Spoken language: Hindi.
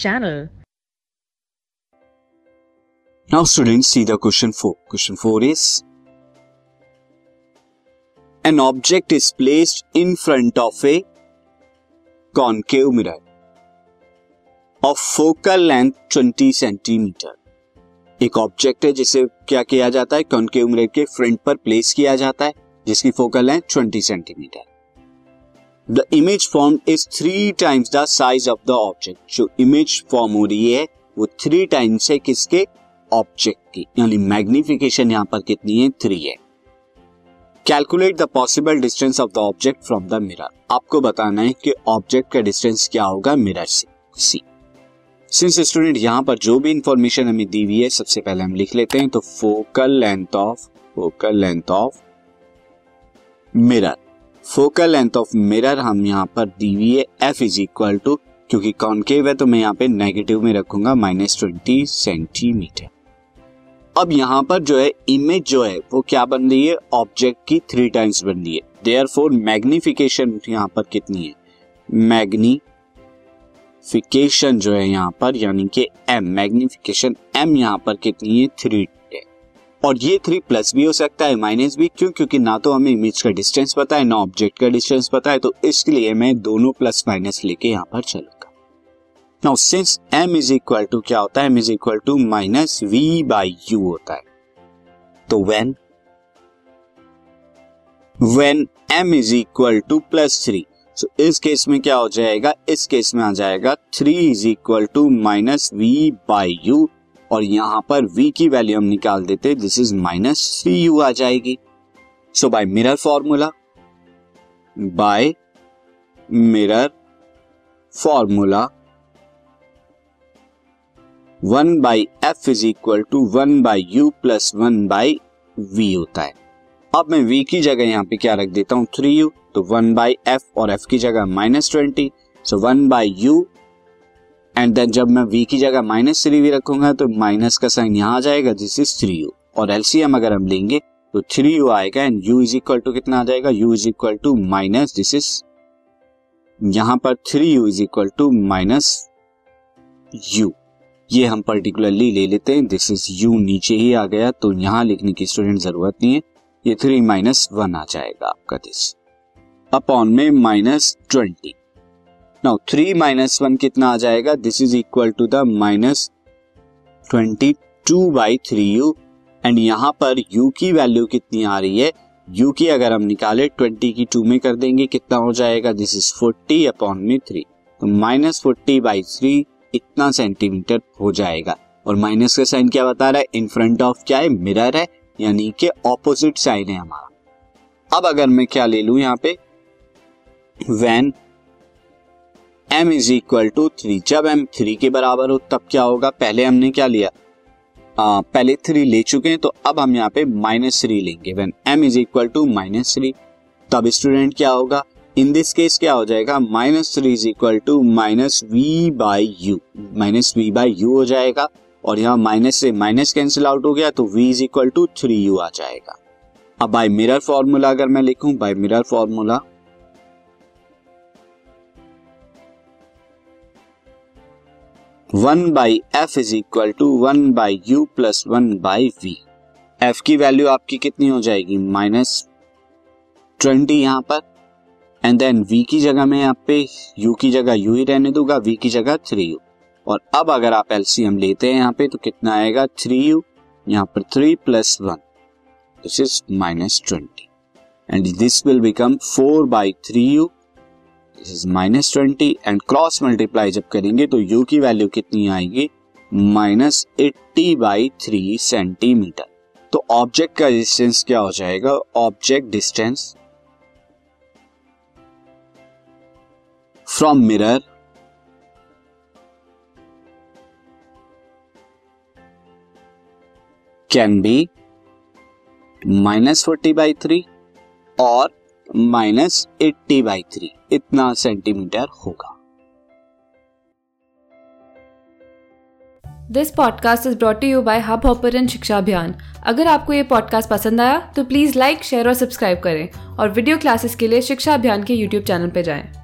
channel. Now students see the question 4. Question 4 is an object is placed in front of a concave mirror of focal length 20 centimetre एक ऑब्जेक्ट है जिसे क्या किया जाता है कॉन्केव मिरर के फ्रंट पर प्लेस किया जाता है जिसकी focal length 20 centimetre the image form is three times the size of the object जो इमेज फॉर्म हो रही है, वो थ्री टाइम्स है किसके? ऑब्जेक्ट की। यानी मैग्निफिकेशन यहाँ पर कितनी है? थ्री है। Calculate the possible distance of the object from the mirror आपको बताना है कि ऑब्जेक्ट का डिस्टेंस क्या होगा मिरर से सी सिंस स्टूडेंट यहाँ पर जो भी इंफॉर्मेशन हमें दी हुई है, सबसे पहले हम लिख लेते हैं तो focal length of focal length of mirror focal length of mirror हम यहाँ पर दी हुई है एफ़ इज़ इक्वल टू क्योंकि कॉन्केव है तो मैं यहाँ पे नेगेटिव में रखूँगा माइनस ट्वेंटी सेंटीमीटर अब यहाँ पर जो है इमेज जो है, वो क्या बन रही है? ऑब्जेक्ट की थ्री टाइम्स बन रही है. देयर फोर मैग्निफिकेशन यहाँ पर कितनी है? मैग्निफिकेशन जो है यहाँ पर, यानी कि एम मैग्निफिकेशन एम यहाँ पर कितनी है? थ्री और ये थ्री प्लस भी हो सकता है माइनस भी, क्यों? क्योंकि ना तो हमें इमेज का डिस्टेंस पता है, ना ऑब्जेक्ट का डिस्टेंस पता है तो इसलिए मैं दोनों प्लस माइनस लेके यहाँ पर चलूँगा। Now since m is equal to क्या होता है? m is equal to minus V by U होता है। तो when when m is equal to plus three so इस केस में क्या हो जाएगा? इस केस में आ जाएगा three is equal to minus V by U और यहाँ पर v की वैल्यू हम निकाल देते this is minus three U आ जाएगी। So by mirror formula by mirror formula one by F is equal to one by U plus one by V होता है। अब मैं v की जगह यहाँ पे क्या रख देता हूँ? थ्री यू तो वन बाई एफ़ और f की जगह minus twenty so one by U and then जब मैं वी की जगह माइनस थ्री भी रखूँगा तो माइनस का साइन यहाँ आ जाएगा दिस इज़ थ्री यू और एलसीएम अगर हम लेंगे तो थ्री यू आएगा and U is equal to कितना आ जाएगा? U is equal to minus this is यहाँ पर three U is equal to minus U ये हम पर्टिकुलरली ले लेते हैं दिस इज़ यू नीचे ही आ गया तो यहाँ लिखने की स्टूडेंट ज़रूरत नहीं है। ये थ्री माइनस वन आ जाएगा आपका दिस अपॉन में minus twenty now three minus one कितना आ जाएगा? This is equal to the minus twenty two by three U and यहाँ पर u की वैल्यू कितनी आ रही है? यू की अगर हम निकाले ट्वेंटी की टू में कर देंगे, कितना हो जाएगा? दिस इज़ फोर्टी अपॉन में थ्री तो माइनस फोर्टी बाई थ्री इतना सेंटीमीटर हो जाएगा। और माइनस का साइन क्या बता रहा है? इन फ्रंट ऑफ़ क्या है? मिरर है। यानी कि ऑपोजिट साइन है हमारा। अब अगर मैं क्या ले लू यहाँ पे? When m is equal to three जब m थ्री के बराबर हो तब क्या होगा? पहले हमने क्या लिया? आ, पहले थ्री ले चुके हैं तो अब हम यहाँ पे माइनस थ्री लेंगे। When m is equal to minus three तब स्टूडेंट क्या होगा? इन दिस केस क्या हो जाएगा? Minus three is equal to minus V by U minus V by U हो जाएगा। और यहाँ माइनस से माइनस कैंसिल आउट हो गया तो v is equal to three U आ जाएगा। अब बाय मिरर फॉर्मूला अगर मैं लिखूं by mirror formula one by F is equal to one by U plus one by V. F की वैल्यू आपकी कितनी हो जाएगी? माइनस ट्वेंटी यहाँ पर। एंड देन वी की जगह में यहाँ पे u की जगह यू ही रहने दूँगा वी की जगह थ्री यू और अब अगर आप एलसीएम लेते हैं यहाँ पे तो कितना आएगा? थ्री यू यहाँ पर three plus one this is minus twenty and this will become four by three U this is minus twenty and cross multiply जब करेंगे तो यू की वैल्यू कितनी आएगी? Minus eighty by three centimetre तो ऑब्जेक्ट का डिस्टेंस क्या हो जाएगा? Object distance from mirror can be minus forty by three और माइनस एट्टी बाई थ्री इतना सेंटीमीटर होगा। This podcast is brought you by Hubhopper Shiksha Abhiyan अगर आपको ये पॉडकास्ट पसंद आया तो प्लीज़ लाइक शेयर और सब्सक्राइब करें। और वीडियो क्लासेस के लिए शिक्षा अभियान के यूट्यूब चैनल पर जाएँ।